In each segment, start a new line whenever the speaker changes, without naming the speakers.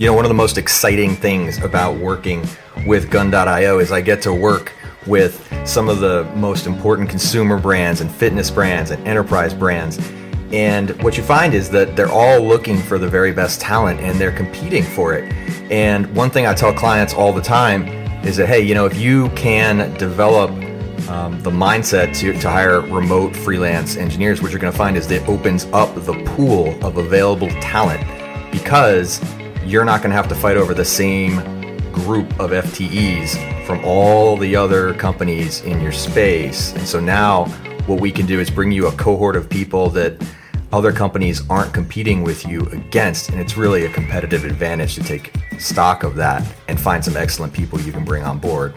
You know, one of the most exciting things about working with Gun.io is I get to work with some of the most important consumer brands and fitness brands and enterprise brands. And what you find is that they're all looking for the very best talent and they're competing for it. And one thing I tell clients all the time is that, hey, you know, if you can develop um, the mindset to, to hire remote freelance engineers, what you're going to find is that it opens up the pool of available talent because you're not going to have to fight over the same group of FTEs from all the other companies in your space. And so now what we can do is bring you a cohort of people that other companies aren't competing with you against. And it's really a competitive advantage to take stock of that and find some excellent people you can bring on board.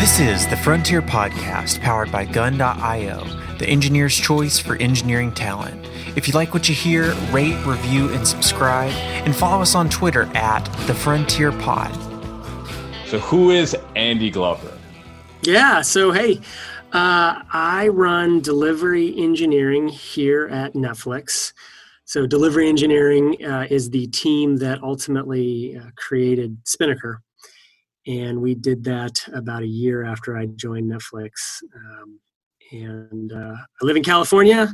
This is the Frontier Podcast powered by Gun.io, the engineer's choice for engineering talent. If you like what you hear, rate, review, and subscribe, and follow us on Twitter at the Frontier Pod.
So, who is Andy Glover?
Yeah, so hey, uh, I run delivery engineering here at Netflix. So, delivery engineering uh, is the team that ultimately uh, created Spinnaker. And we did that about a year after I joined Netflix. Um, and uh, I live in California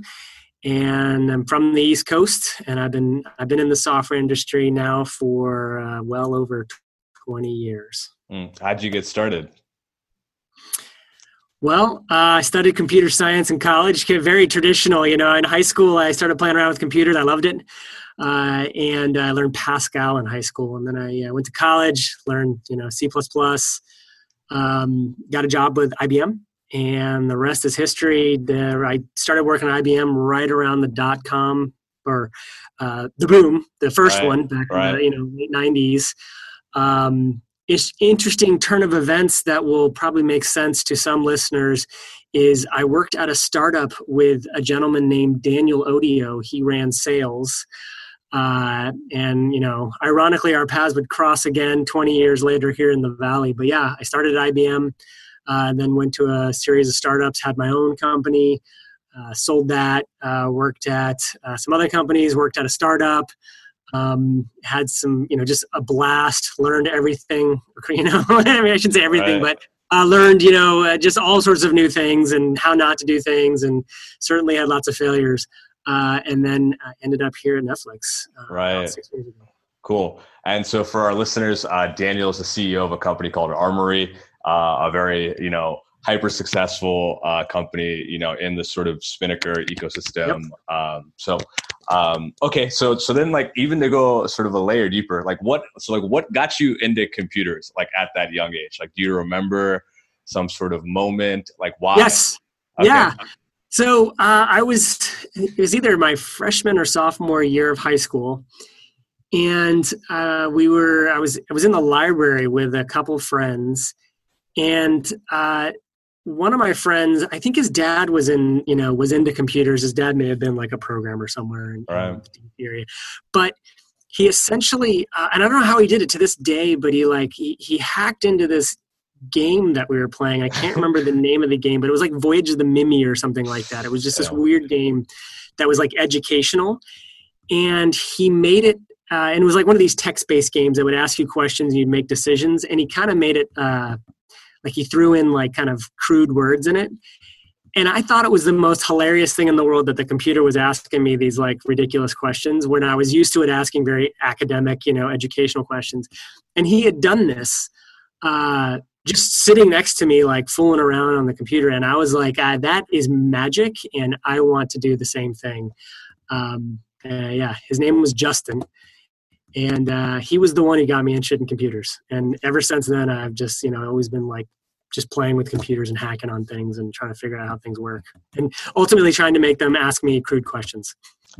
and I'm from the East Coast, and I've been I've been in the software industry now for uh, well over 20 years.
Mm. How'd you get started?
Well, uh, I studied computer science in college. Very traditional, you know. In high school, I started playing around with computers. I loved it, uh, and I learned Pascal in high school. And then I uh, went to college, learned you know C++. Um, got a job with IBM, and the rest is history. The, I started working at IBM right around the dot com or uh, the boom, the first
right,
one back
right.
in the you know late nineties. Um, interesting turn of events that will probably make sense to some listeners is I worked at a startup with a gentleman named Daniel Odio. He ran sales. Uh, and, you know, ironically, our paths would cross again 20 years later here in the Valley. But yeah, I started at IBM, uh, then went to a series of startups, had my own company, uh, sold that, uh, worked at uh, some other companies, worked at a startup, um, had some, you know, just a blast, learned everything, you know, I mean, I shouldn't say everything,
Right.
but uh, learned, you know, uh, just all sorts of new things and how not to do things, and certainly had lots of failures. Uh, and then uh, ended up here at Netflix. Uh,
Right.
six years ago.
Cool. And so, for our listeners, uh, Daniel is the CEO of a company called Armory, uh, a very you know hyper successful uh, company, you know, in the sort of Spinnaker ecosystem. Um, so, um, okay, so so then like even to go sort of a layer deeper, like what so like what got you into computers like at that young age? Like, do you remember some sort of moment? Like, why?
Yes.
Okay.
Yeah. So uh, I was, it was either my freshman or sophomore year of high school. And uh, we were, I was, I was in the library with a couple friends. And uh, one of my friends, I think his dad was in, you know, was into computers. His dad may have been like a programmer somewhere in,
Right.
in the area. But he essentially, uh, and I don't know how he did it to this day, but he like, he, he hacked into this game that we were playing. I can't remember the name of the game, but it was like Voyage of the Mimi or something like that. It was just this weird game that was like educational. And he made it, uh, and it was like one of these text based games that would ask you questions and you'd make decisions. And he kind of made it uh, like he threw in like kind of crude words in it. And I thought it was the most hilarious thing in the world that the computer was asking me these like ridiculous questions when I was used to it asking very academic, you know, educational questions. And he had done this. Uh, just sitting next to me, like fooling around on the computer. And I was like, ah, that is magic. And I want to do the same thing. Um, uh, yeah, his name was Justin. And uh, he was the one who got me interested in computers. And ever since then, I've just, you know, always been like, just playing with computers and hacking on things and trying to figure out how things work and ultimately trying to make them ask me crude questions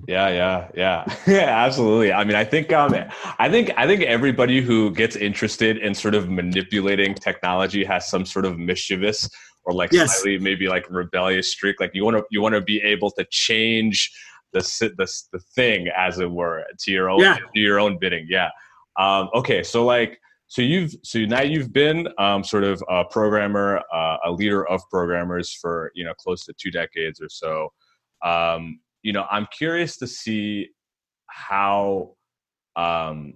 Yeah, yeah, yeah, yeah, absolutely. I mean, I think, um, I think, I think everybody who gets interested in sort of manipulating technology has some sort of mischievous or like
Yes.
slightly maybe like rebellious streak. Like you want to, you want to be able to change the the the thing, as it were, to your own
Yeah.
to your own bidding. Yeah. Um, okay, so like, so you've so now you've been um, sort of a programmer, uh, a leader of programmers for you know close to two decades or so. Um, you know, I'm curious to see how, um,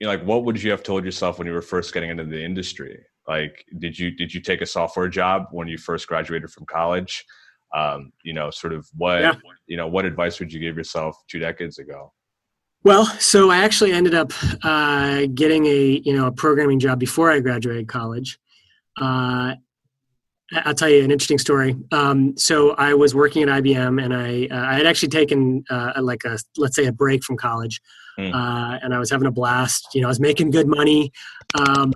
you know, like what would you have told yourself when you were first getting into the industry? Like, did you did you take a software job when you first graduated from college? Um, you know, sort of what
Yeah.
you know, what advice would you give yourself two decades ago?
Well, so I actually ended up uh, getting a you know a programming job before I graduated college. Uh, I'll tell you an interesting story. Um, so I was working at IBM, and I uh, I had actually taken uh, like a let's say a break from college,
Hmm.
uh, and I was having a blast. You know, I was making good money, um,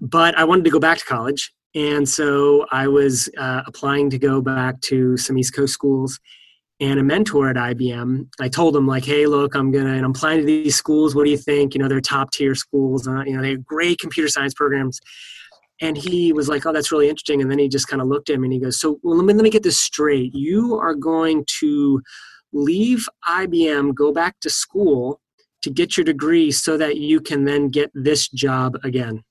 but I wanted to go back to college, and so I was uh, applying to go back to some East Coast schools and a mentor at IBM. I told him like, "Hey, look, I'm gonna and I'm applying to these schools. What do you think? You know, they're top tier schools. Uh, you know, they have great computer science programs." And he was like, "Oh, that's really interesting." And then he just kind of looked at me and he goes, "So well, let me let me get this straight. You are going to leave IBM, go back to school to get your degree, so that you can then get this job again."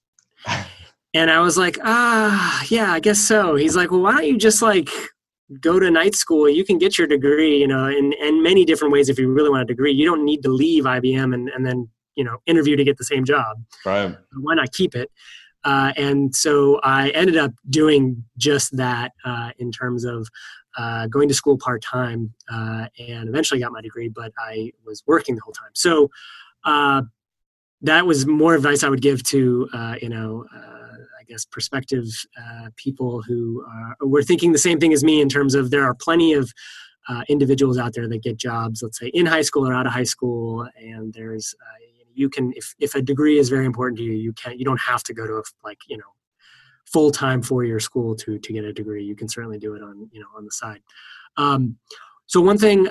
And I was like, ah, yeah, I guess so. He's like, well, why don't you just like go to night school? You can get your degree, you know, in, in many different ways if you really want a degree. You don't need to leave IBM and, and then, you know, interview to get the same job.
Right.
Why not keep it? Uh, and so I ended up doing just that uh, in terms of uh, going to school part time uh, and eventually got my degree, but I was working the whole time. So uh, that was more advice I would give to, uh, you know, uh, I guess prospective uh, people who uh, were thinking the same thing as me in terms of there are plenty of uh, individuals out there that get jobs, let's say in high school or out of high school, and there's uh, you can if if a degree is very important to you, you can't you don't have to go to a like you know full time four year school to to get a degree. You can certainly do it on you know on the side. Um, so one thing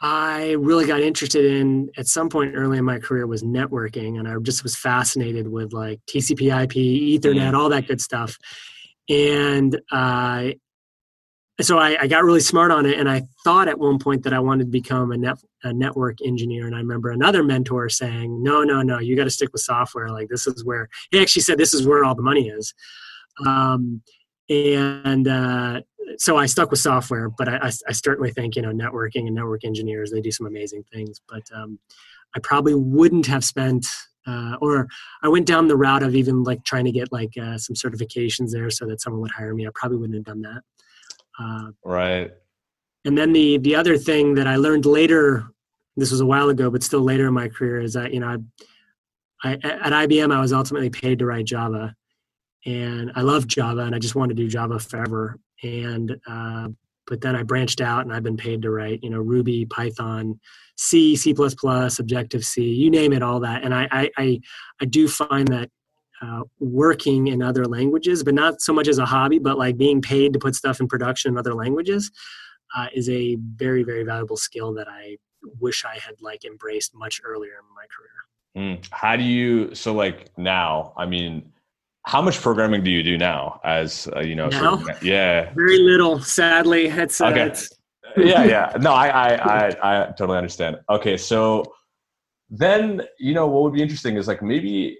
I really got interested in at some point early in my career was networking, and I just was fascinated with like TCP/IP, Ethernet, all that good stuff. And uh, so I, I got really smart on it, and I thought at one point that I wanted to become a, net, a network engineer. And I remember another mentor saying, "No, no, no, you got to stick with software. Like this is where." He actually said, "This is where all the money is." Um, and uh, so I stuck with software, but I, I, I certainly think you know networking and network engineers they do some amazing things. But um, I probably wouldn't have spent, uh, or I went down the route of even like trying to get like uh, some certifications there so that someone would hire me. I probably wouldn't have done that. Uh,
Right.
and then the the other thing that I learned later, this was a while ago, but still later in my career, is that you know, I, I at IBM I was ultimately paid to write Java, and I love Java, and I just wanted to do Java forever. And uh, but then I branched out, and I've been paid to write you know Ruby, Python, C, C++, Objective C, you name it, all that. And I I I, I do find that uh, working in other languages, but not so much as a hobby, but like being paid to put stuff in production in other languages, uh, is a very very valuable skill that I wish I had like embraced much earlier in my career.
Mm. How do you? So like now, I mean, how much programming do you do now? As uh, you know,
Now?
yeah,
Very little, sadly. It's, uh,
Okay.
it's
yeah, yeah. No, I, I, I, I totally understand. Okay, so then you know what would be interesting is like maybe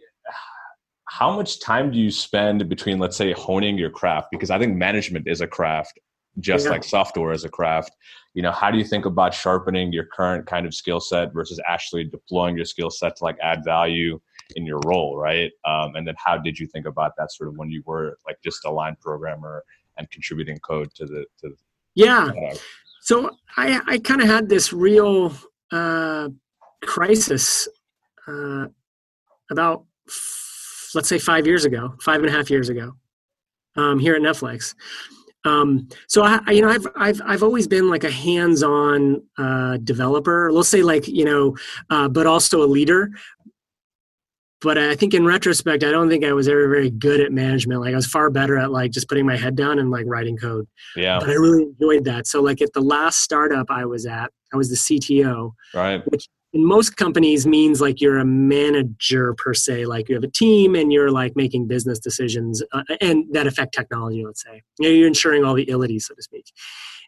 how much time do you spend between, let's say, honing your craft? Because I think management is a craft, just
Yeah.
like software is a craft. You know, how do you think about sharpening your current kind of skill set versus actually deploying your skill set to like add value in your role, right? Um, and then how did you think about that sort of when you were like just a line programmer and contributing code to the to the
yeah.
product?
So I, I kind of had this real uh, crisis uh, about, f- let's say, five years ago, five and a half years ago, um, here at Netflix. Um, so I, I- you know, I've I've I've always been like a hands-on uh, developer. Let's say, like you know, uh, but also a leader. But I think in retrospect, I don't think I was ever very good at management. Like I was far better at like just putting my head down and like writing code
Yeah,
but I really enjoyed that. So, like at the last startup I was at, I was the CTO,
right.
which in most companies means like you're a manager per se. Like you have a team and you're like making business decisions uh, and that affect technology. Let's say you know, you're ensuring all the illities, so to speak.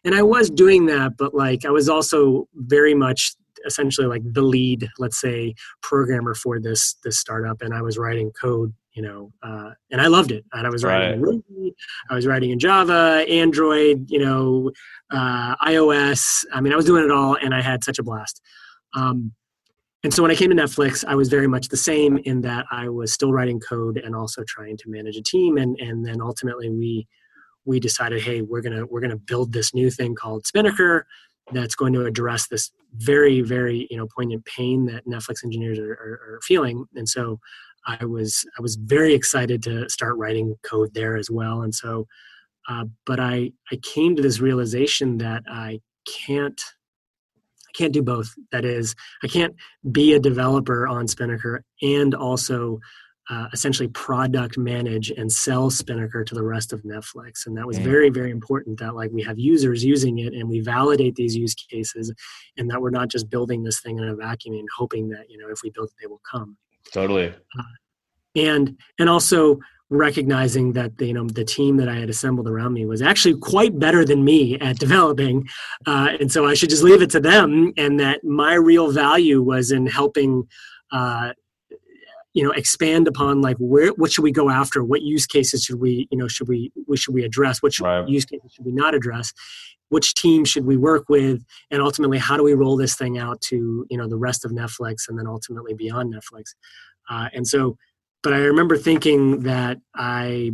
And I was doing that, but like I was also very much essentially like the lead, let's say, programmer for this this startup, and I was writing code, you know, uh, and I loved it. And I was writing right. in Ruby, I was writing in Java, Android, you know, uh, iOS. I mean, I was doing it all, and I had such a blast. Um, and so when I came to Netflix, I was very much the same in that I was still writing code and also trying to manage a team. And and then ultimately we we decided, hey, we're gonna we're gonna build this new thing called Spinnaker that's going to address this very very you know poignant pain that Netflix engineers are, are, are feeling. And so I was I was very excited to start writing code there as well. And so, uh, but I I came to this realization that I can't I can't do both. That is, I can't be a developer on Spinnaker and also uh, essentially product manage and sell Spinnaker to the rest of Netflix. And that was very, very important that like we have users using it and we validate these use cases and that we're not just building this thing in a vacuum and hoping that, you know, if we build it, they will come.
Totally. Uh,
and and also recognizing that the, you know the team that I had assembled around me was actually quite better than me at developing, uh, and so I should just leave it to them, and that my real value was in helping. Uh, you know expand upon like where what should we go after what use cases should we you know should we, we should we address which right. use cases should we not address which team should we work with and ultimately how do we roll this thing out to you know the rest of netflix and then ultimately beyond netflix uh, and so but I remember thinking that I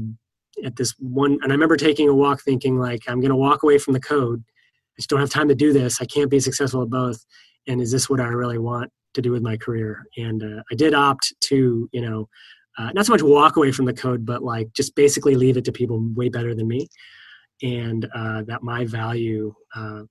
at this one and I remember taking a walk thinking like I'm going to walk away from the code. I just don't have time to do this. I can't be successful at both. And is this what I really want to do with my career? And uh, I did opt to, you know, uh, not so much walk away from the code, but like just basically leave it to people way better than me. And uh, that my value uh,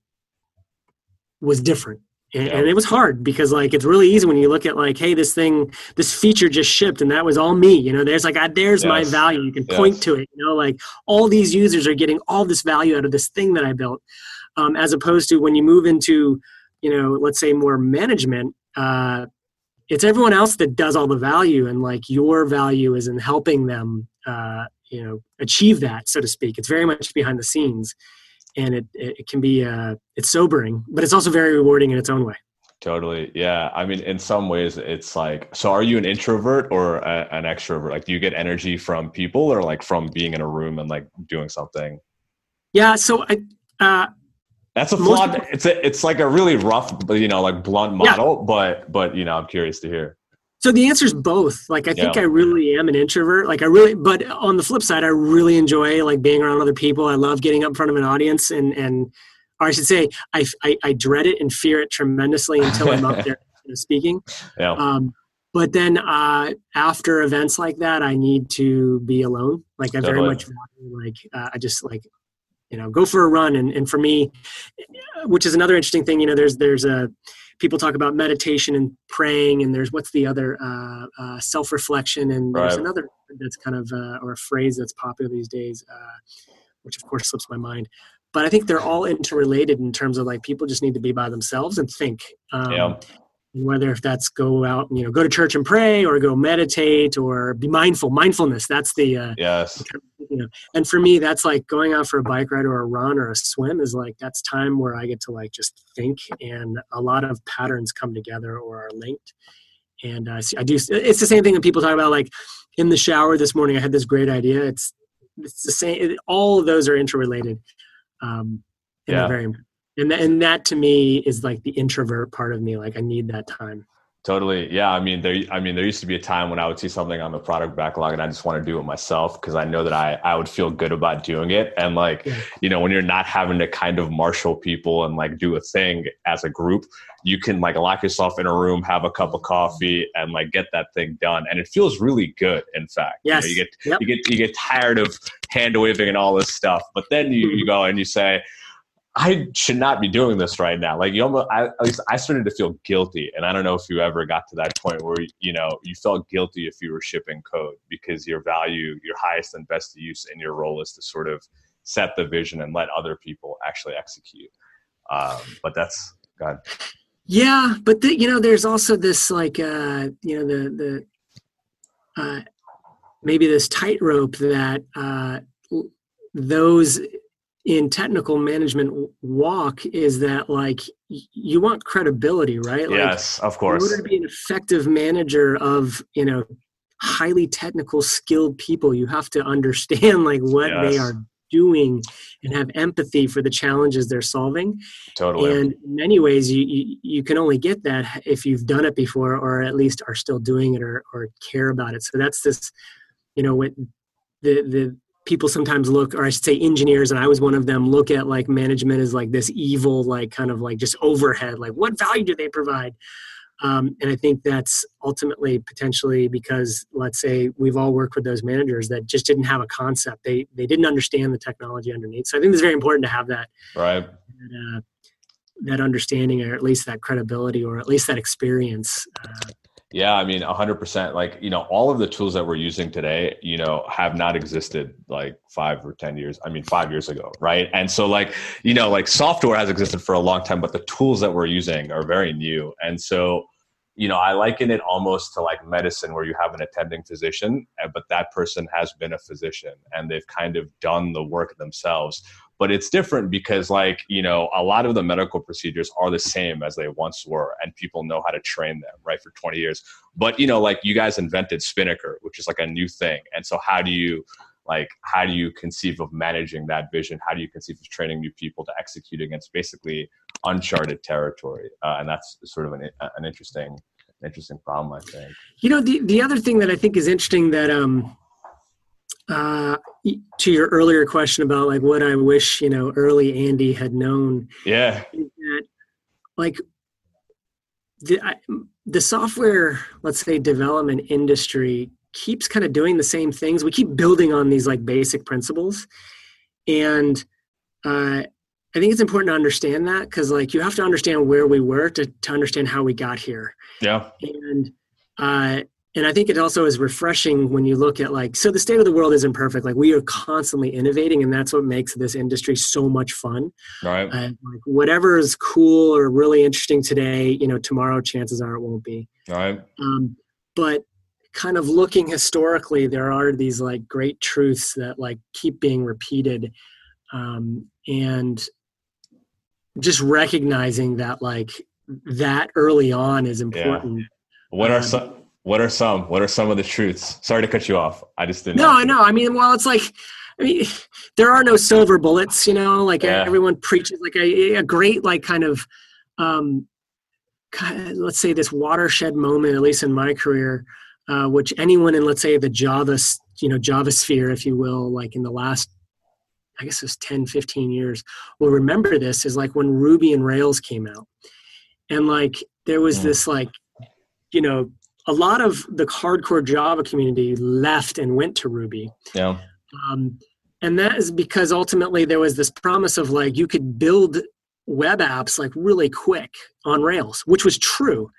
was different and, and, it was hard because like it's really easy when you look at like hey this thing this feature just shipped and that was all me you know there's like I, there's yes. my value you can point to it you know like all these users are getting all this value out of this thing that i built um, as opposed to when you move into you know let's say more management uh, it's everyone else that does all the value and like your value is in helping them uh, you know achieve that so to speak. It's very much behind the scenes and it, it can be uh, it's sobering but it's also very rewarding in its own way.
Totally. Yeah. I mean in some ways it's like so are you an introvert or a, an extrovert? Like do you get energy from people or like from being in a room and like doing something?
Yeah so i uh,
that's a flawed people, it's a, it's like a really rough you know like blunt model yeah. but but you know i'm curious to hear
so the answer is both. Like I think yeah. I really am an introvert. Like I really, but on the flip side, I really enjoy like being around other people. I love getting up in front of an audience, and and or I should say, I I, I dread it and fear it tremendously until I'm up there speaking.
Yeah. Um,
but then uh, after events like that, I need to be alone. Like I very much like uh, I just like you know go for a run, and and for me, which is another interesting thing. You know, there's there's a people talk about meditation and praying and there's what's the other uh, uh, self-reflection and there's right. another that's kind of uh, or a phrase that's popular these days uh, which of course slips my mind but i think they're all interrelated in terms of like people just need to be by themselves and think um, yeah whether if that's go out and you know go to church and pray or go meditate or be mindful mindfulness that's the uh,
yes.
you know. And for me that's like going out for a bike ride or a run or a swim is like that's time where i get to like just think and a lot of patterns come together or are linked. And uh, i do it's the same thing that people talk about like in the shower this morning i had this great idea. It's it's the same it, all of those are interrelated um yeah. very important and and that to me is like the introvert part of me like i need that time
totally yeah i mean there i mean there used to be a time when i would see something on the product backlog and i just want to do it myself because i know that i i would feel good about doing it and like yeah. you know when you're not having to kind of marshal people and like do a thing as a group you can like lock yourself in a room have a cup of coffee and like get that thing done and it feels really good in fact
yes.
you, know, you get yep. you get you get tired of hand waving and all this stuff but then you, you mm-hmm. go and you say I should not be doing this right now. Like you almost, I, at least I started to feel guilty. And I don't know if you ever got to that point where, you know, you felt guilty if you were shipping code because your value, your highest and best use in your role is to sort of set the vision and let other people actually execute. Um, but that's God.
Yeah. But the, you know, there's also this like, uh, you know, the, the, uh, maybe this tightrope that, uh, those in technical management walk is that like you want credibility right? Like,
yes of course
in order to be an effective manager of you know highly technical skilled people you have to understand like what yes. they are doing and have empathy for the challenges they're solving.
Totally.
And in many ways you, you, you can only get that if you've done it before or at least are still doing it or, or care about it. So that's this you know what the the people sometimes look or i should say engineers and i was one of them look at like management as like this evil like kind of like just overhead like what value do they provide? Um, and i think that's ultimately potentially because let's say we've all worked with those managers that just didn't have a concept. They they didn't understand the technology underneath. So i think it's very important to have that
right.
that, uh, that understanding or at least that credibility or at least that experience uh,
yeah, I mean, 100%. Like, you know, all of the tools that we're using today, you know, have not existed like five or 10 years. I mean, five years ago, right? And so, like, you know, like software has existed for a long time, but the tools that we're using are very new. And so, you know, I liken it almost to like medicine where you have an attending physician, eh, but that person has been a physician and they've kind of done the work themselves but it's different because like you know a lot of the medical procedures are the same as they once were and people know how to train them right for 20 years. But you know like you guys invented spinnaker which is like a new thing. And so how do you like how do you conceive of managing that vision? How do you conceive of training new people to execute against basically uncharted territory? Uh, and that's sort of an, an interesting interesting problem i think.
You know the, the other thing that i think is interesting that um uh, to your earlier question about like what I wish you know early Andy had known.
Yeah.
That, like the I, the software, let's say development industry keeps kind of doing the same things. We keep building on these like basic principles, and uh, I think it's important to understand that because like you have to understand where we were to to understand how we got here.
Yeah.
And uh, and I think it also is refreshing when you look at like so the state of the world isn't perfect. Like we are constantly innovating, and that's what makes this industry so much fun.
Right.
Uh, like whatever is cool or really interesting today, you know, tomorrow chances are it won't be.
Right.
Um, but kind of looking historically, there are these like great truths that like keep being repeated, um, and just recognizing that like that early on is important. Yeah.
What are um, some what are some? What are some of the truths? Sorry to cut you off. I just didn't.
No, no. I know. I mean, well, it's like, I mean, there are no silver bullets. You know, like yeah. everyone preaches like a, a great like kind of, um, let's say this watershed moment, at least in my career, uh, which anyone in let's say the Java, you know, Java sphere, if you will, like in the last I guess it was 10, 15 years, will remember this is like when Ruby and Rails came out. And like there was mm. this like, you know, a lot of the hardcore Java community left and went to Ruby.
Yeah.
Um, and that is because ultimately there was this promise of like you could build web apps like really quick on Rails, which was true.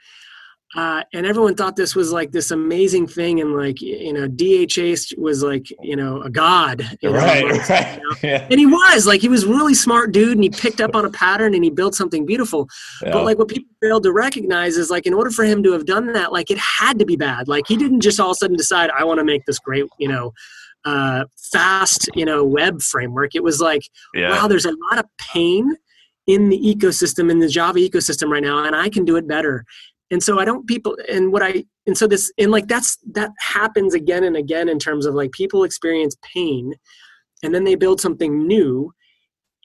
Uh, and everyone thought this was like this amazing thing, and like you know, DHH was like you know a god,
right? Right.
You know? yeah. And he was like he was really smart dude, and he picked up on a pattern and he built something beautiful. Yeah. But like what people failed to recognize is like in order for him to have done that, like it had to be bad. Like he didn't just all of a sudden decide I want to make this great, you know, uh, fast, you know, web framework. It was like yeah. wow, there's a lot of pain in the ecosystem in the java ecosystem right now and i can do it better and so i don't people and what i and so this and like that's that happens again and again in terms of like people experience pain and then they build something new.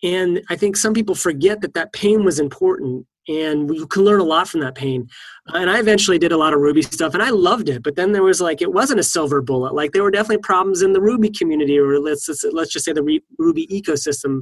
And i think some people forget that that pain was important and we can learn a lot from that pain. And i eventually did a lot of ruby stuff and i loved it but then there was like it wasn't a silver bullet. Like there were definitely problems in the ruby community or let's let's just say the ruby ecosystem.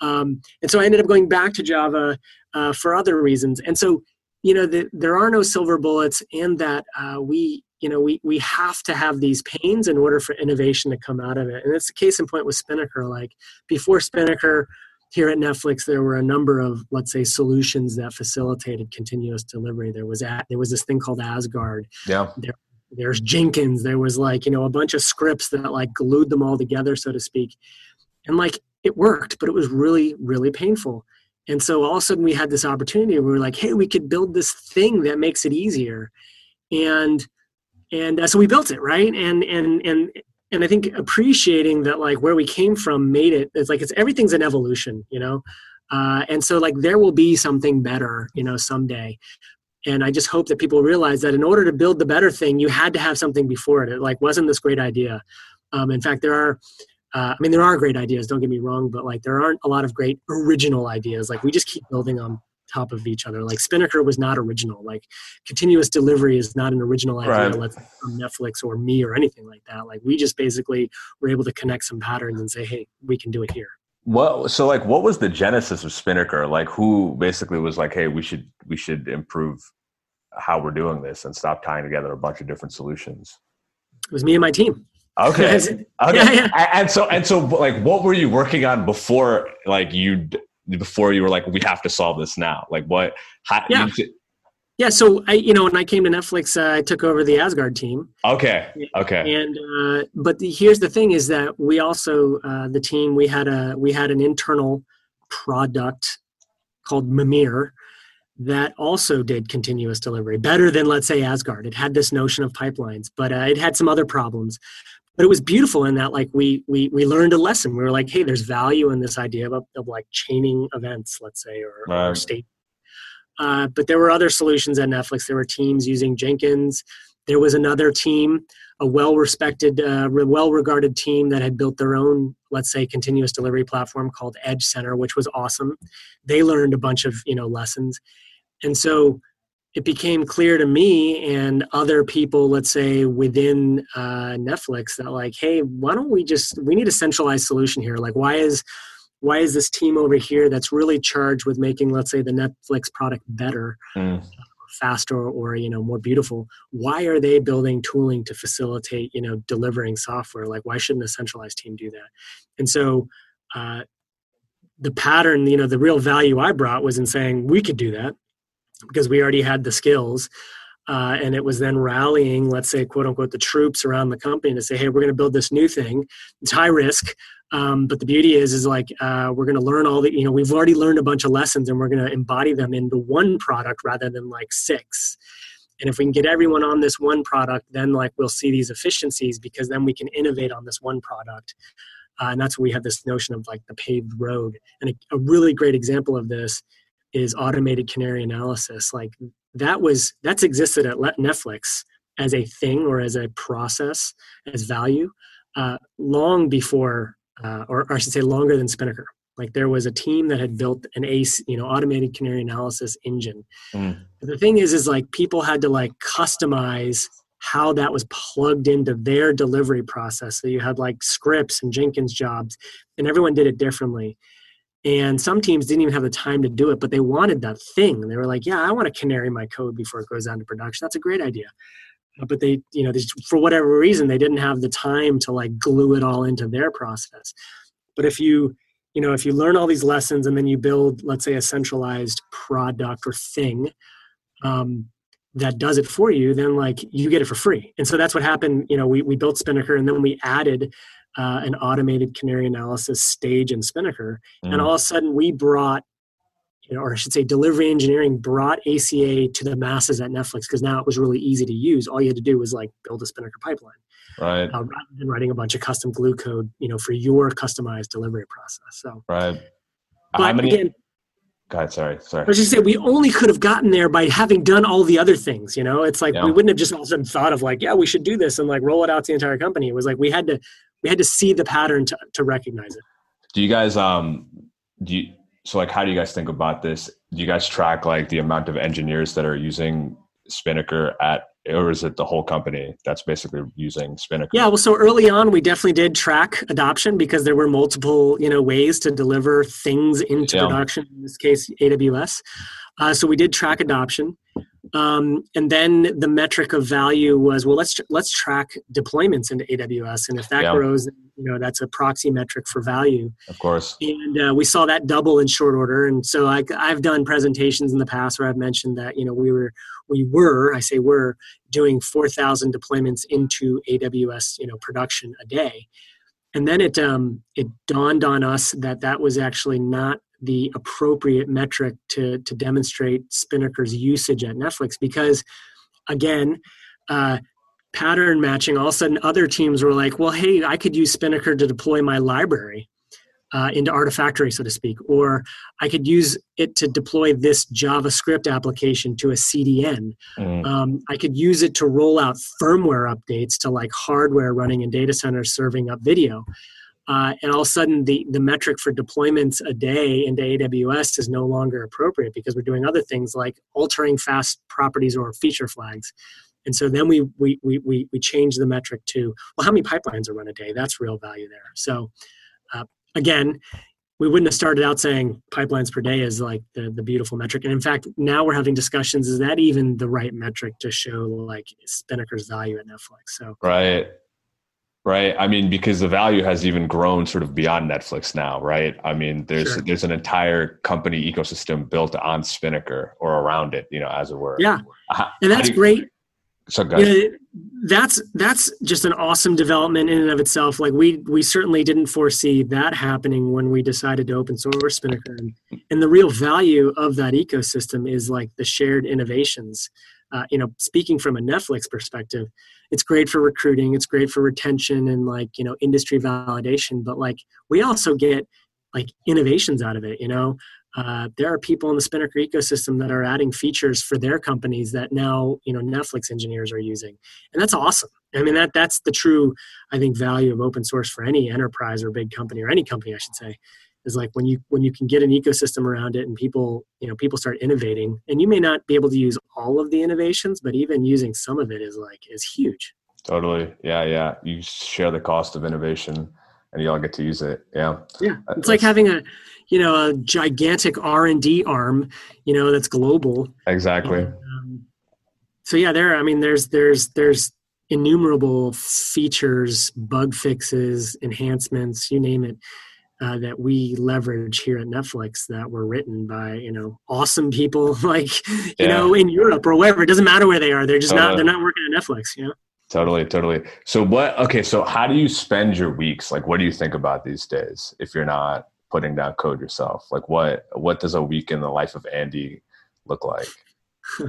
Um, and so i ended up going back to java uh, for other reasons. And so you know that there are no silver bullets and that uh, we you know we we have to have these pains in order for innovation to come out of it. And it's the case in point with spinnaker. Like before spinnaker here at netflix there were a number of let's say solutions that facilitated continuous delivery. There was at there was this thing called asgard.
Yeah.
There, there's jenkins. There was like you know a bunch of scripts that like glued them all together so to speak. And like it worked but it was really really painful and so all of a sudden we had this opportunity where we are like, hey, we could build this thing that makes it easier. And and uh, so we built it, right? And and and and I think appreciating that like where we came from made it it's like it's everything's an evolution, you know? Uh, and so like there will be something better, you know, someday. and i just hope that people realize that in order to build the better thing you had to have something before it it like wasn't this great idea um, in fact there are uh, i mean there are great ideas don't get me wrong but like there aren't a lot of great original ideas like we just keep building on top of each other like spinnaker was not original like continuous delivery is not an original idea
Right.
let's from netflix or me or anything like that like we just basically were able to connect some patterns and say hey we can do it here
What so like what was the genesis of Spinnaker? Like who basically was like, hey, we should we should improve how we're doing this and stop tying together a bunch of different solutions.
it was me and my team
Okay. Okay.
Yeah, yeah.
And so and so like what were you working on before like you before you were like we have to solve this now? Like what how,
Yeah.
you-
yeah so i you know when i came to netflix uh, i took over the asgard team
okay. Okay.
and uh, but the, here's the thing is that we also uh, the team we had a we had an internal product called mimir that also did continuous delivery better than let's say asgard it had this notion of pipelines but uh, it had some other problems but it was beautiful in that like we we we learned a lesson. We were like hey there's value in this idea of, of like chaining events let's say or, or state uh, but there were other solutions at netflix. There were teams using jenkins. There was another team a well-respected, uh, well-regarded team that had built their own, let's say, continuous delivery platform called Edge Center, which was awesome. They learned a bunch of you know lessons, and so it became clear to me and other people, let's say within uh, Netflix, that like, hey, why don't we just we need a centralized solution here? Like, why is why is this team over here that's really charged with making, let's say, the Netflix product better?
Mm.
faster or you know more beautiful why are they building tooling to facilitate you know delivering software like why shouldn't a centralized team do that and so uh, the pattern you know the real value i brought was in saying we could do that because we already had the skills uh, and it was then rallying let's say quote unquote the troops around the company to say hey we're going to build this new thing. It's high risk um, but the beauty is is like uh, we're going to learn all the you know we've already learned a bunch of lessons and we're going to embody them into one product rather than like six. And if we can get everyone on this one product then like we'll see these efficiencies because then we can innovate on this one product. Uh, and that's where we have this notion of like the paved road. And a, a really great example of this is automated canary analysis like that was that's existed at netflix as a thing or as a process as value uh, long before uh, or, or I should say longer than Spinnaker. Like there was a team that had built an ACE, you know, automated canary analysis engine.
Mm.
The thing is, is like people had to like customize how that was plugged into their delivery process. So you had like scripts and Jenkins jobs, and everyone did it differently. And some teams didn't even have the time to do it, but they wanted that thing. They were like, "Yeah, I want to canary my code before it goes down to production. That's a great idea." Uh, But they, you know, they for whatever reason, they didn't have the time to like glue it all into their process. But if you, you know, if you learn all these lessons and then you build, let's say, a centralized product or thing, um, that does it for you, then like you get it for free. And so that's what happened. You know, we, we built Spinnaker and then we added uh, an automated canary analysis stage in Spinnaker. And
Mm.
all of a sudden we brought, you know, or I should say delivery engineering brought ACA to the masses at Netflix because now it was really easy to use. All you had to do was like build a Spinnaker pipeline
Right.
uh, rather than writing a bunch of custom glue code, you know, for your customized delivery process. So,
Right.
but
many?
again,
God. Sorry. Sorry.
I was just saying we only could have gotten there by having done all the other things. You know, it's like
Yeah.
we wouldn't have just all of a sudden thought of like, yeah, we should do this and like roll it out to the entire company. It was like we had to we had to see the pattern to, to recognize it.
Do you guys um do you so like how do you guys think about this? Do you guys track like the amount of engineers that are using Spinnaker at or is it the whole company that's basically using Spinnaker?
Yeah, well, so early on, we definitely did track adoption because there were multiple, you know, ways to deliver things into
Yeah.
production. In this case, AWS. Uh, so we did track adoption, um, and then the metric of value was well, let's let's track deployments into AWS, and if that
Yeah.
grows, you know, that's a proxy metric for value.
Of course.
And uh, we saw that double in short order. And so I, I've done presentations in the past where I've mentioned that you know we were we were I say were doing 4,000 deployments into AWS, you know, production a day. And then it um, it dawned on us that that was actually not the appropriate metric to to demonstrate Spinnaker's usage at Netflix because, again, uh, pattern matching. All of a sudden, other teams were like, "Well, hey, I could use Spinnaker to deploy my library." uh, into Artifactory, so to speak, or I could use it to deploy this JavaScript application to a CDN. Mm. Um, I could use it to roll out firmware updates to like hardware running in data centers serving up video. Uh, and all of a sudden, the, the metric for deployments a day into AWS is no longer appropriate because we're doing other things like altering fast properties or feature flags. And so then we, we, we, we, we change the metric to, well, how many pipelines are run a day? That's real value there. So uh, again, we wouldn't have started out saying pipelines per day is like the, the beautiful metric. And in fact, now we're having discussions, is that even the right metric to show like Spinnaker's value at Netflix? So
Right. Right. I mean, because the value has even grown sort of beyond Netflix now, right? I mean, there's sure. there's an entire company ecosystem built on Spinnaker or around it, you know, as it were.
Yeah. and that's great
so good.
You know, that's that's just an awesome development in and of itself. Like we we certainly didn't foresee that happening when we decided to open source Spinnaker, and, and the real value of that ecosystem is like the shared innovations. Uh, you know, speaking from a Netflix perspective, it's great for recruiting, it's great for retention and like you know industry validation. But like we also get like innovations out of it. You know, uh, there are people in the Spinnaker ecosystem that are adding features for their companies that now you know Netflix engineers are using, and that's awesome. I mean that that's the true I think value of open source for any enterprise or big company or any company I should say is like when you when you can get an ecosystem around it and people you know people start innovating and you may not be able to use all of the innovations but even using some of it is like is huge.
Totally. Yeah yeah. You share the cost of innovation and you all get to use it. Yeah.
Yeah. It's that's, like having a you know a gigantic r&d arm you know that's global.
Exactly. And, um,
so yeah there i mean there's there's there's innumerable features bug fixes enhancements you name it uh, that we leverage here at Netflix that were written by you know awesome people like you yeah. know in Europe or wherever. It doesn't matter where they are. They're just not they're not working at Netflix. You know.
Totally, totally. So what? Okay, so how do you spend your weeks? Like, what do you think about these days if you're not putting down code yourself? Like, what what does a week in the life of Andy look like?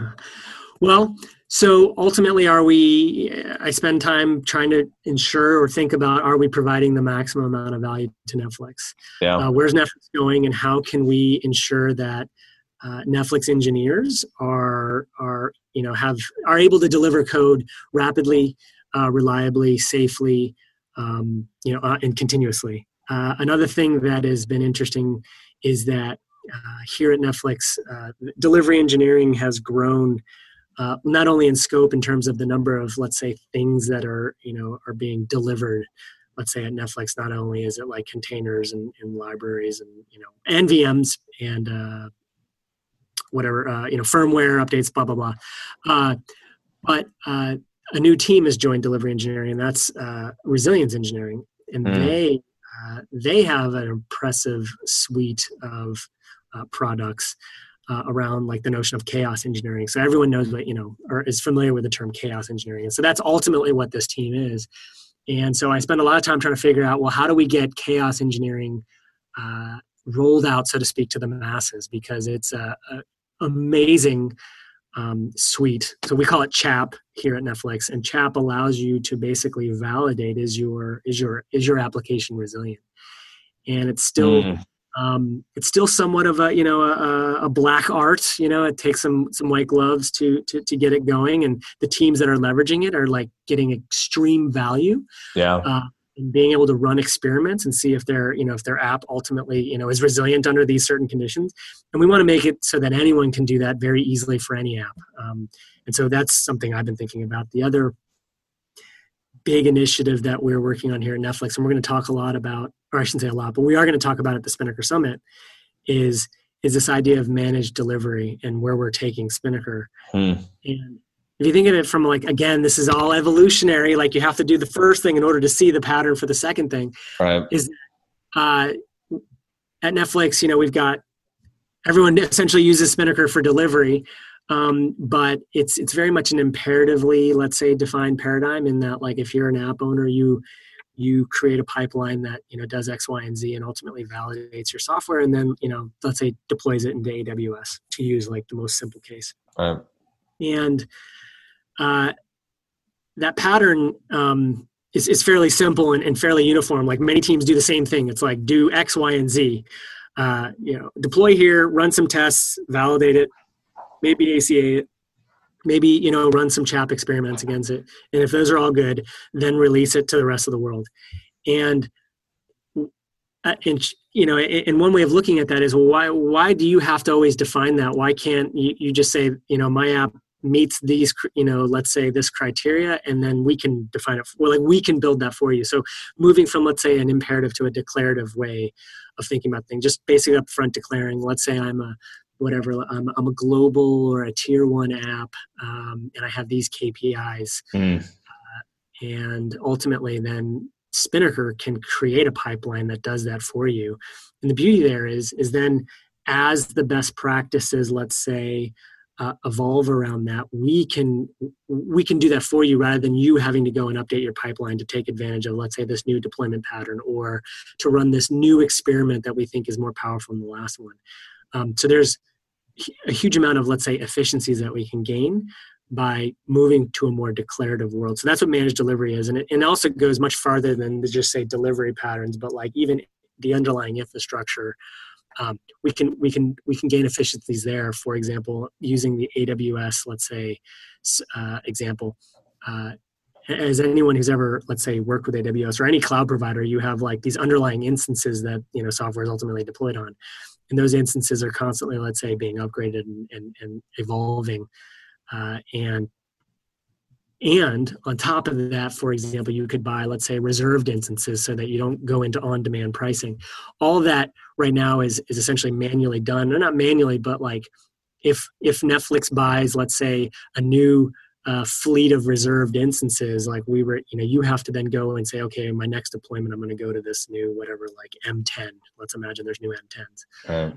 well, so ultimately, are we? I spend time trying to ensure or think about: Are we providing the maximum amount of value to Netflix?
Yeah. Uh,
where's Netflix going, and how can we ensure that uh, Netflix engineers are are you know have are able to deliver code rapidly, uh, reliably, safely, um, you know, uh, and continuously. Uh, another thing that has been interesting is that uh, here at Netflix, uh, delivery engineering has grown. Not only in scope in terms of the number of let's say things that are you know are being delivered let's say at Netflix, not only is it like containers and, and libraries and you know and VMs and uh, whatever uh, you know firmware updates blah blah blah. Uh, but uh, a new team has joined delivery engineering and that's uh, resilience engineering. And mm. they uh, they have an impressive suite of uh, products around like the notion of chaos engineering so everyone knows what you know or is familiar with the term chaos engineering and so that's ultimately what this team is and so i spend a lot of time trying to figure out well how do we get chaos engineering rolled out, so to speak, to the masses because it's a, a, amazing um, suite. So we call it CHAP here at Netflix, and CHAP allows you to basically validate is your is your is your application resilient, and it's still. Mm. Um, it's still somewhat of a you know a, a, black art you know it takes some some white gloves to, to to get it going and the teams that are leveraging it are like getting extreme value
yeah. uh,
and being able to run experiments and see if their you know if their app ultimately you know is resilient under these certain conditions. And we want to make it so that anyone can do that very easily for any app. Um, and so that's something i've been thinking about. The other big initiative that we're working on here at netflix and we're going to talk a lot about or i shouldn't say a lot but we are going to talk about at the spinnaker summit is is this idea of managed delivery and where we're taking spinnaker. Hmm. and if you think of it from like again this is all evolutionary like you have to do the first thing in order to see the pattern for the second thing
right.
is uh, at netflix you know we've got everyone essentially uses spinnaker for delivery um, but it's it's very much an imperatively let's say defined paradigm in that like if you're an app owner you you create a pipeline that you know does x y and z and ultimately validates your software and then you know let's say deploys it into aws to use like the most simple case
right.
and uh, that pattern um, is, is fairly simple and, and fairly uniform. Like many teams do the same thing. It's like do X, Y, and Z. Uh, you know, deploy here, run some tests, validate it, maybe ACA maybe you know run some chap experiments against it, and if those are all good, then release it to the rest of the world. And uh, and you know, and one way of looking at that is well, why why do you have to always define that? Why can't you, you just say you know my app meets these you know let's say this criteria and then we can define it well like we can build that for you so moving from let's say an imperative to a declarative way of thinking about things just basically up front declaring let's say i'm a whatever I'm, I'm a global or a tier one app um, and i have these kpis mm. uh, and ultimately then spinnaker can create a pipeline that does that for you and the beauty there is is then as the best practices let's say uh, evolve around that we can we can do that for you rather than you having to go and update your pipeline to take advantage of let's say this new deployment pattern or to run this new experiment that we think is more powerful than the last one um, so there's a huge amount of let's say efficiencies that we can gain by moving to a more declarative world so that's what managed delivery is and it, and also goes much farther than just say delivery patterns but like even the underlying infrastructure um, we can we can we can gain efficiencies there. For example, using the AWS, let's say, uh, example. Uh, as anyone who's ever, let's say, worked with AWS or any cloud provider, you have like these underlying instances that you know software is ultimately deployed on, and those instances are constantly, let's say, being upgraded and, and, and evolving. Uh, and and on top of that, for example, you could buy, let's say, reserved instances so that you don't go into on demand pricing. All that right now is, is essentially manually done. Or not manually, but like if, if Netflix buys, let's say, a new uh, fleet of reserved instances, like we were, you know, you have to then go and say, okay, my next deployment, I'm going to go to this new, whatever, like M10. Let's imagine there's new M10s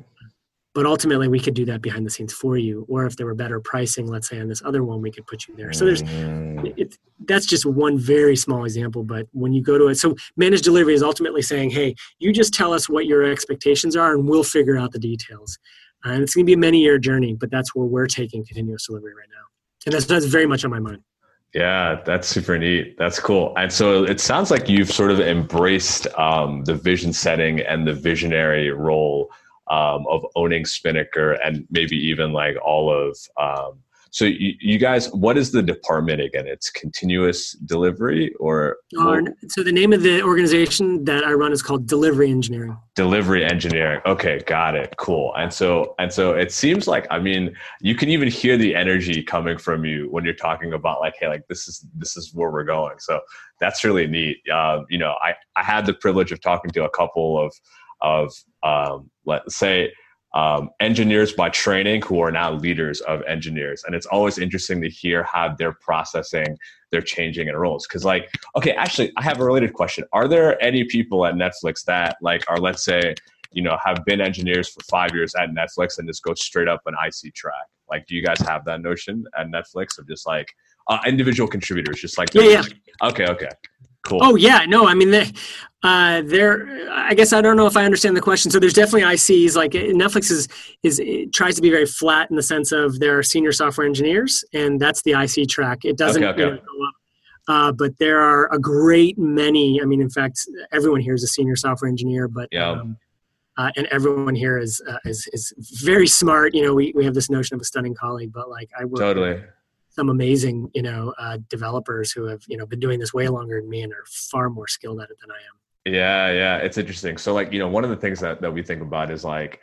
but ultimately we could do that behind the scenes for you or if there were better pricing let's say on this other one we could put you there. So there's mm. it, that's just one very small example but when you go to it so managed delivery is ultimately saying hey you just tell us what your expectations are and we'll figure out the details. Uh, and it's going to be a many year journey but that's where we're taking continuous delivery right now and that's, that's very much on my mind
yeah, that's super neat. That's cool. And so it sounds like you've sort of embraced um, the vision setting and the visionary role um, of owning Spinnaker and maybe even like all of. Um, so you, you, guys, what is the department again? It's continuous delivery or?
so the name of the organization that I run is called Delivery Engineering.
Delivery Engineering. Okay, got it. Cool. And so and so it seems like I mean you can even hear the energy coming from you when you're talking about like hey like this is this is where we're going. So that's really neat. Um, you know, I I had the privilege of talking to a couple of of um, let's say um, engineers by training who are now leaders of engineers. And it's always interesting to hear how they're processing they're changing in roles. Because like okay actually i have a related question. Are there any people at netflix that like are let's say you know have been engineers for five years at netflix and just go straight up an ic track? Like do you guys have that notion at netflix of just like uh, individual contributors just like
yeah, yeah.
okay okay Cool.
Oh yeah, no, I mean they, uh, there. I guess I don't know if I understand the question. So there's definitely ICs. Like Netflix is is tries to be very flat in the sense of there are senior software engineers, and that's the IC track. It doesn't okay, okay. You know, go up. Uh, but there are a great many. I mean, in fact, everyone here is a senior software engineer. But
yeah. Um,
uh, and everyone here is, uh, is is very smart. You know, we, we have this notion of a stunning colleague, but like I work
totally.
Some amazing you know uh, developers who have you know been doing this way longer than me and are far more skilled at it than I am.
Yeah, yeah, it's interesting. So like you know one of the things that that we think about is like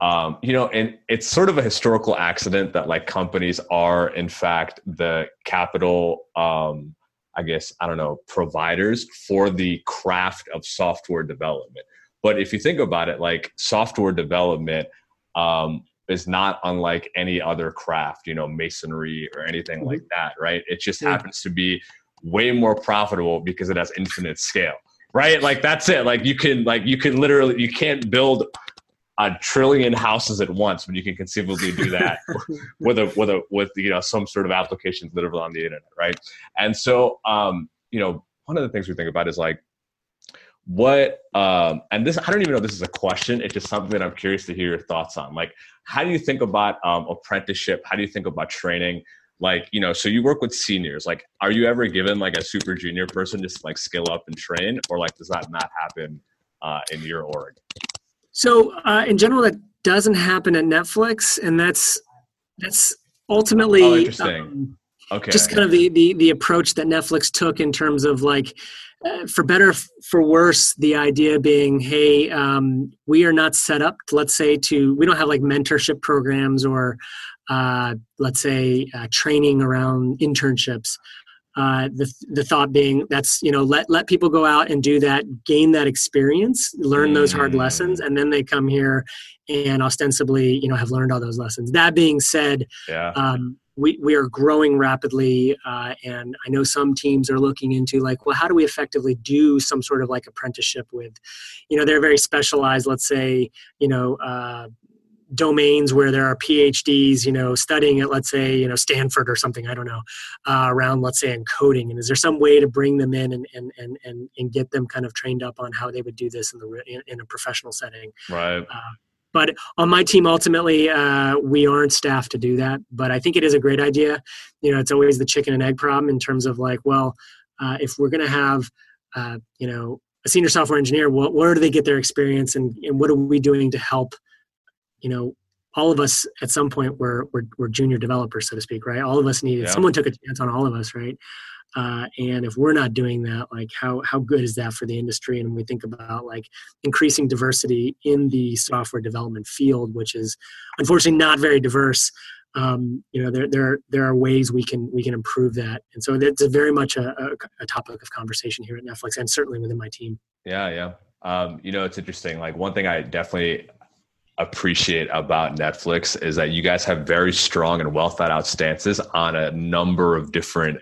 um, you know, and it's sort of a historical accident that like companies are in fact the capital um, I guess I don't know providers for the craft of software development. But if you think about it, like software development um, is not unlike any other craft, you know, masonry or anything mm-hmm. like that, right? It just yeah. happens to be way more profitable because it has infinite scale, right? Like that's it. Like you can, like you can literally, you can't build a trillion houses at once, but you can conceivably do that with a with a with you know some sort of applications literally on the internet, right? And so, um, you know, one of the things we think about is like what um and this i don't even know if this is a question it's just something that i'm curious to hear your thoughts on. Like how do you think about um, apprenticeship? How do you think about training? Like you know so you work with seniors like are you ever given like a super junior person just like skill up and train or like does that not happen uh, in your org?
So uh, in general that doesn't happen at netflix and that's that's ultimately
oh, interesting. Um, okay.
just kind of the, the the approach that netflix took in terms of like uh, for better for worse the idea being hey um, we are not set up let's say to we don't have like mentorship programs or uh, let's say uh, training around internships uh, the, the thought being that's you know let, let people go out and do that gain that experience learn those hard mm. lessons and then they come here and ostensibly you know have learned all those lessons that being said
yeah.
um, we, we are growing rapidly uh, and i know some teams are looking into like well how do we effectively do some sort of like apprenticeship with you know they're very specialized let's say you know uh, domains where there are phds you know studying at let's say you know stanford or something i don't know uh, around let's say encoding. And is there some way to bring them in and and and and, and get them kind of trained up on how they would do this in the in, in a professional setting?
Right.
Uh, but on my team, ultimately, uh, we aren't staffed to do that. But I think it is a great idea. You know, it's always the chicken and egg problem in terms of like, well, uh, if we're going to have, uh, you know, a senior software engineer, what, where do they get their experience and, and what are we doing to help, you know, all of us at some point were, were, were junior developers, so to speak, right? All of us needed, yeah. someone took a chance on all of us, right? Uh, and if we're not doing that like how how good is that for the industry? And we think about like increasing diversity in the software development field which is unfortunately not very diverse um, you know there there there are ways we can we can improve that. And so it's very much a, a, a topic of conversation here at netflix and certainly within my team.
Yeah yeah. Um, you know it's interesting. Like one thing i definitely appreciate about Netflix is that you guys have very strong and well thought out stances on a number of different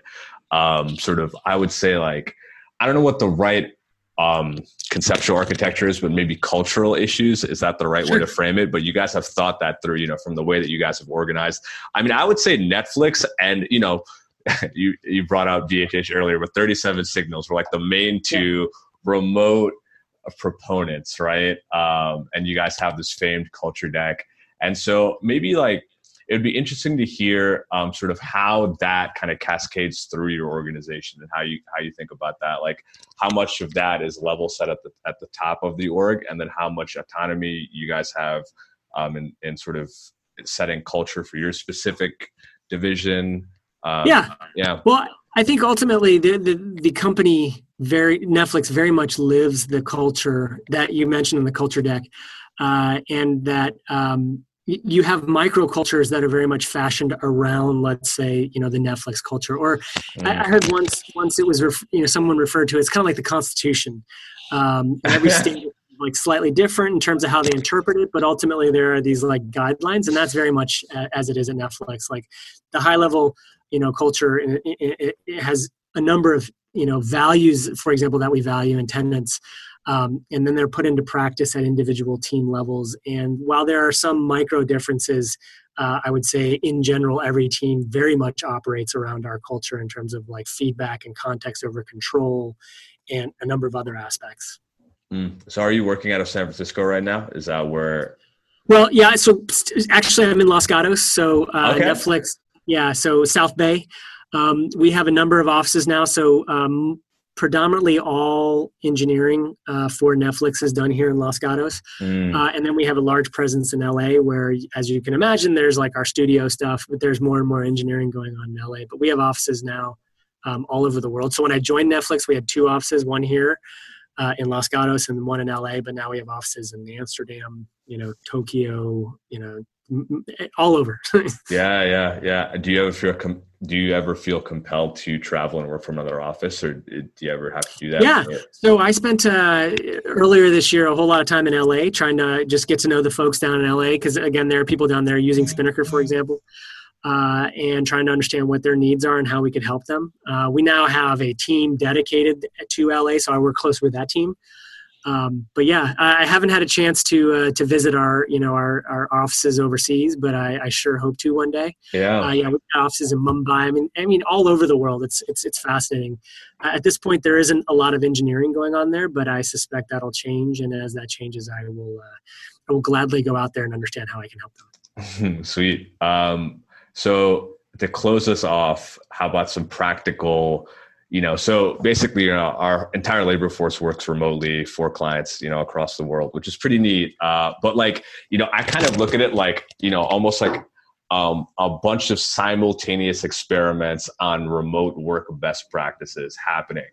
um, sort of, I would say like, I don't know what the right um, conceptual architecture is, but maybe cultural issues. Is that the right sure. way to frame it? But you guys have thought that through, you know, from the way that you guys have organized. I mean, I would say Netflix and, you know, you, you brought out DHH earlier, but 37 signals were like the main two yeah. remote proponents, right? Um, and you guys have this famed culture deck. And so maybe like it would be interesting to hear um, sort of how that kind of cascades through your organization and how you how you think about that. Like how much of that is level set at the at the top of the org and then how much autonomy you guys have um, in, in sort of setting culture for your specific division?
Um, yeah. yeah. Well i think ultimately the, the the company very netflix very much lives the culture that you mentioned in the culture deck uh, and that um, you have microcultures that are very much fashioned around let's say you know the netflix culture. Or mm. I, heard once once it was ref, you know someone referred to it, it's kind of like the constitution. Um, every state like slightly different in terms of how they interpret it but ultimately there are these like guidelines and that's very much as it is at netflix. Like the high level you know culture it, it, it has a number of you know values for example that we value in tenants um, and then they're put into practice at individual team levels. And while there are some micro differences, uh, I would say in general, every team very much operates around our culture in terms of like feedback and context over control and a number of other aspects.
Mm. So, are you working out of San Francisco right now? Is that where?
Well, yeah. So, actually, I'm in Los Gatos. So, uh, okay. Netflix, yeah. So, South Bay. Um, we have a number of offices now. So, um, predominantly all engineering uh, for Netflix is done here in Los Gatos. Mm. Uh, and then we have a large presence in LA where, as you can imagine, there's like our studio stuff, but there's more and more engineering going on in LA. But we have offices now um, all over the world. So when I joined Netflix, we had two offices, one here uh, in Los Gatos and one in LA, but now we have offices in Amsterdam, you know, Tokyo, you know, all over.
yeah, yeah, yeah. Do you ever feel com- do you ever feel compelled to travel and work from another office, or do you ever have to do that?
Yeah. So I spent uh, earlier this year a whole lot of time in LA trying to just get to know the folks down in LA because again, there are people down there using Spinnaker, for example. Uh, and trying to understand what their needs are and how we could help them. Uh, we now have a team dedicated to LA, so I work close with that team. Um, but yeah, I haven't had a chance to uh, to visit our you know our, our offices overseas, but I, I sure hope to one day.
Yeah,
uh, yeah, we have offices in Mumbai. I mean, I mean, all over the world. It's it's it's fascinating. Uh, at this point, there isn't a lot of engineering going on there, but I suspect that'll change. And as that changes, I will uh, I will gladly go out there and understand how I can help
them. Sweet. Um, so to close us off, how about some practical? You know, so basically, you know, our entire labor force works remotely for clients, you know, across the world, which is pretty neat. Uh, but like, you know, I kind of look at it like, you know, almost like um, a bunch of simultaneous experiments on remote work best practices happening.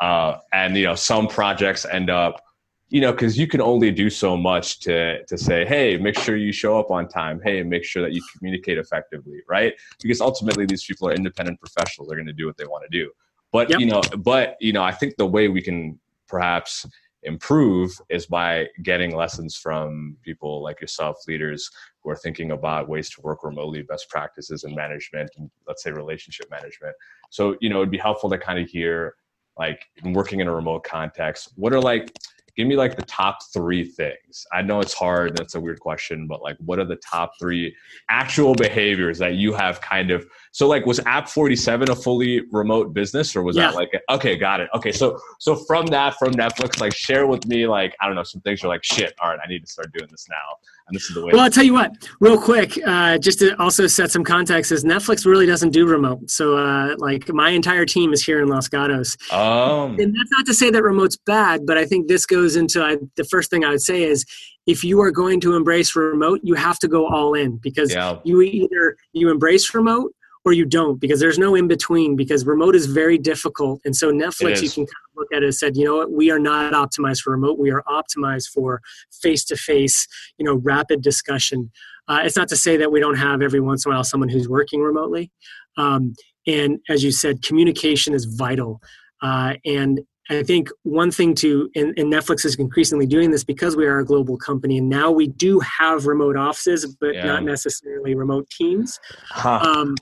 Uh, and you know, some projects end up, you know, because you can only do so much to to say, hey, make sure you show up on time. Hey, make sure that you communicate effectively, right? Because ultimately, these people are independent professionals. They're going to do what they want to do. But yep. you know, but you know, I think the way we can perhaps improve is by getting lessons from people like yourself, leaders who are thinking about ways to work remotely, best practices in management, and let's say relationship management. So, you know, it'd be helpful to kind of hear, like, working in a remote context, what are like give me like the top three things. I know it's hard. That's a weird question, but like, what are the top three actual behaviors that you have kind of? So, like, was App Forty Seven a fully remote business, or was yeah. that like, okay, got it. Okay, so so from that, from Netflix, like, share with me, like, I don't know, some things you're like, shit. All right, I need to start doing this now this is the way.
Well, I'll tell you what, real quick, uh, just to also set some context, is Netflix really doesn't do remote. So, uh, like, my entire team is here in Los Gatos. Um, and that's not to say that remote's bad, but I think this goes into I, the first thing I would say is if you are going to embrace remote, you have to go all in because yeah. you either you embrace remote or you don't because there's no in between because remote is very difficult. And so netflix you can kind of look at it and said you know what? We are not optimized for remote. We are optimized for face to face you know rapid discussion. Uh, it's not to say that we don't have every once in a while someone who's working remotely. Um, and as you said communication is vital. Uh, and I think one thing to, and, and, Netflix is increasingly doing this because we are a global company, and now we do have remote offices, but yeah. not necessarily remote teams. Huh. Um,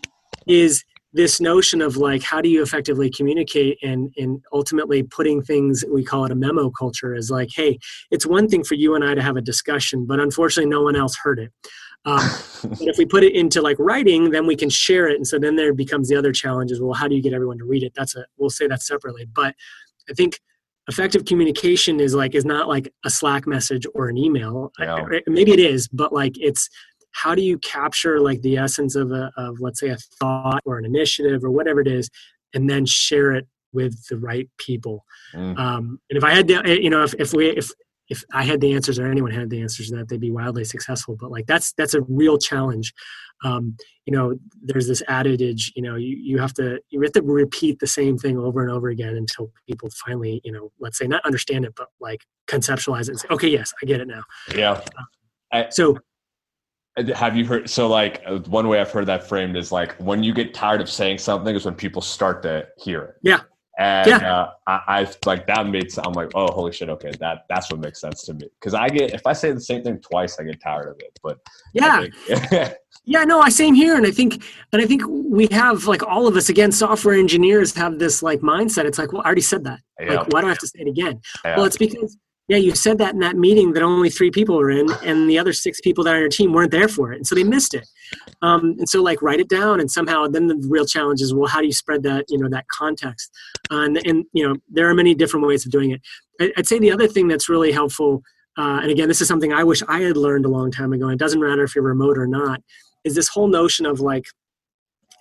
is this notion of like how do you effectively communicate and and ultimately putting things we call it a memo culture is like hey it's one thing for you and i to have a discussion but unfortunately no one else heard it. Um, but if we put it into like writing then we can share it and so then there becomes the other challenge is well how do you get everyone to read it? That's a we'll say that separately but i think effective communication is like is not like a slack message or an email. Yeah. maybe it is but like it's how do you capture like the essence of a of let's say a thought or an initiative or whatever it is and then share it with the right people? Mm. um, and if i had the eh, you know if, if we if if i had the answers or anyone had the answers to that they'd be wildly successful. But like that's that's a real challenge. Um, you know there's this adage you know you, you have to you have to repeat the same thing over and over again until people finally you know let's say not understand it but like conceptualize it and say okay yes i get it now.
Yeah. Uh,
I, so
have you heard? So, like, uh, one way I've heard that framed is like when you get tired of saying something is when people start to hear it.
Yeah.
And yeah. Uh, I, I like that makes I'm like, oh, holy shit, okay, that that's what makes sense to me. Because I get if I say the same thing twice, I get tired of it. But
yeah, think, yeah, no, I same here, and I think and I think we have like all of us again, software engineers have this like mindset. It's like, well, I already said that. Yeah. Like, why do I have to say it again? Yeah. Well, it's because yeah, you said that in that meeting that only three people were in, and the other six people that are on your team weren't there for it, and so they missed it. Um, and so, like, write it down, and somehow, then the real challenge is, well, how do you spread that, you know, that context? Uh, and, and you know, there are many different ways of doing it. I, would say the other thing that's really helpful, uh, and again, this is something I wish I had learned a long time ago. And it doesn't matter if you're remote or not. Is this whole notion of like,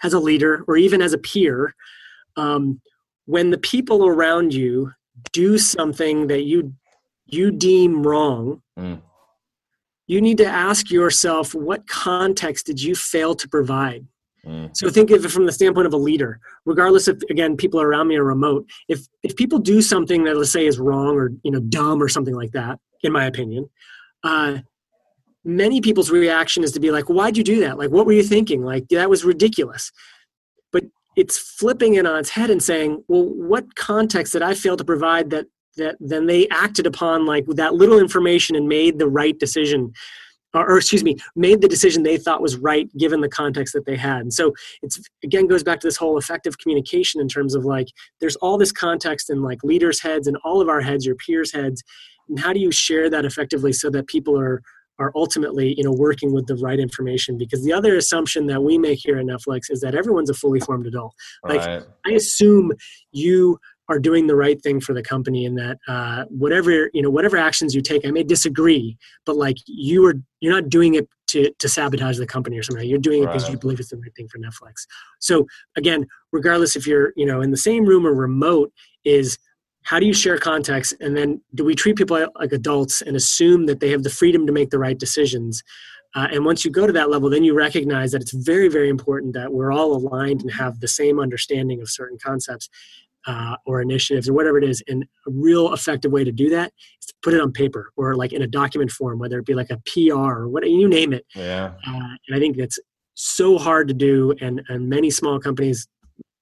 as a leader or even as a peer, um, when the people around you do something that you you deem wrong, mm. you need to ask yourself what context did you fail to provide? Mm. So think of it from the standpoint of a leader, regardless if again people around me are remote. If if people do something that let's say is wrong or you know dumb or something like that, in my opinion, uh, many people's reaction is to be like, "Why'd you do that? Like, what were you thinking? Like that was ridiculous." But it's flipping it on its head and saying, "Well, what context did I fail to provide that that then they acted upon like that little information and made the right decision or, or, excuse me made the decision they thought was right given the context that they had. And so it's again goes back to this whole effective communication in terms of like there's all this context in like leaders heads and all of our heads your peers heads and how do you share that effectively so that people are are ultimately you know working with the right information? Because the other assumption that we make here at netflix is that everyone's a fully formed adult. Like right. i assume you are doing the right thing for the company and that uh, whatever you know whatever actions you take i may disagree but like you are you're not doing it to to sabotage the company or something. You're doing it because you believe it's the right thing for Netflix. So again, regardless if you're you know in the same room or remote, is how do you share context and then do we treat people like adults and assume that they have the freedom to make the right decisions uh, and once you go to that level then you recognize that it's very very important that we're all aligned and have the same understanding of certain concepts uh, or initiatives or whatever it is and a real effective way to do that is to put it on paper or like in a document form whether it be like a pr or what you name it
Yeah.
uh, and I think that's so hard to do. And and many small companies,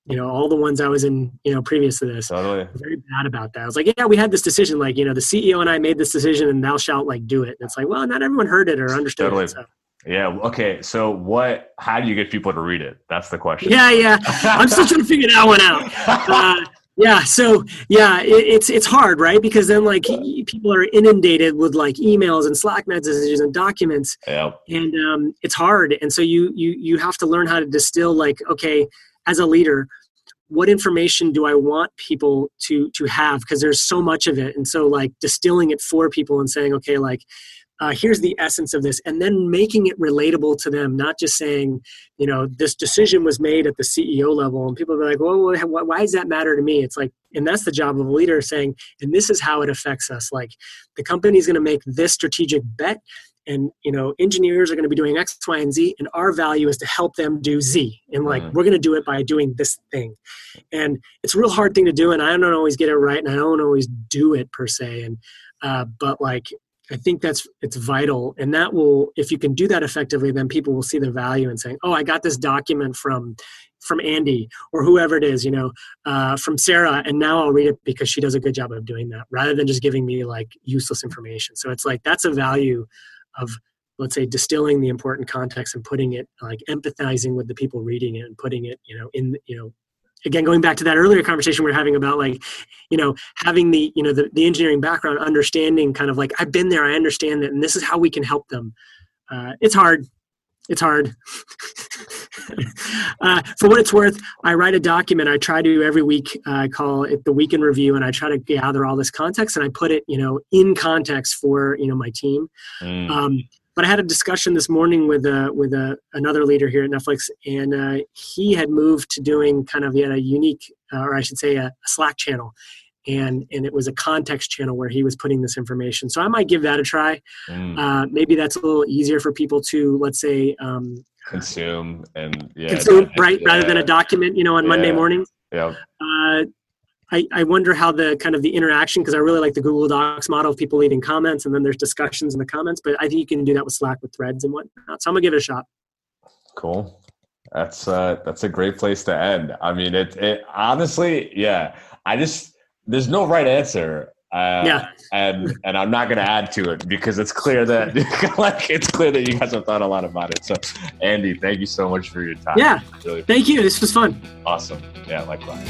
you know, all the ones I was in, you know, previous to this,
Totally.
very bad about that. I was like, yeah, we had this decision. Like, you know, the CEO and I made this decision, and thou shalt like do it. And it's like, well, not everyone heard it or understood
Totally.
it. So.
Yeah. Okay. So what? How do you get people to read it? That's the question.
Yeah, yeah. I'm still trying to figure that one out. Uh, yeah, so yeah, it, it's it's hard, right? Because then like people are inundated with like emails and Slack messages and documents,
yeah.
and um, it's hard and so you you you have to learn how to distill like okay as a leader what information do i want people to to have because there's so much of it and so like distilling it for people and saying okay like uh, here's the essence of this and then making it relatable to them not just saying you know this decision was made at the ceo level and people are like well wh- wh- why does that matter to me? It's like and that's the job of a leader saying and this is how it affects us. Like the company is going to make this strategic bet and you know engineers are going to be doing x y and z and our value is to help them do z and like
Mhm.
we're going to do it by doing this thing. And it's a real hard thing to do and i don't always get it right and i don't always do it per se and uh, but like i think that's it's vital. And that will if you can do that effectively then people will see the value in saying oh i got this document from from andy or whoever it is you know uh, from sarah and now i'll read it because she does a good job of doing that rather than just giving me like useless information. So it's like that's a value of let's say distilling the important context and putting it like empathizing with the people reading it and putting it you know in you know again going back to that earlier conversation we are having about like you know having the you know the, the engineering background understanding kind of like i've been there i understand it and this is how we can help them. Uh, it's hard. It's hard. Uh, for what it's worth i write a document i try to every week uh, i call it the week in review and i try to gather all this context and i put it you know in context for you know my team.
Mm.
um, but I had a discussion this morning with uh, with uh, another leader here at Netflix, and uh, he had moved to doing kind of had a unique, uh, or I should say, a, a Slack channel, and and it was a context channel where he was putting this information. So I might give that a try.
Mm.
Uh, maybe that's a little easier for people to, let's say, um,
Consume and yeah.
consume
yeah,
right rather than a document, you know, on Monday morning.
Yeah.
I, I wonder how the kind of the interaction because I really like the Google Docs model of people leaving comments and then there's discussions in the comments. But I think you can do that with Slack with threads and whatnot. So I'm gonna give it a shot.
Cool. That's uh that's a great place to end. I mean it it honestly, yeah. I just there's no right answer. Uh,
Yeah.
and and I'm not gonna add to it because it's clear that like it's clear that you guys have thought a lot about it. So Andy, thank you so much for your time.
Yeah.
Really
Thank you. This was fun.
awesome. Yeah, likewise.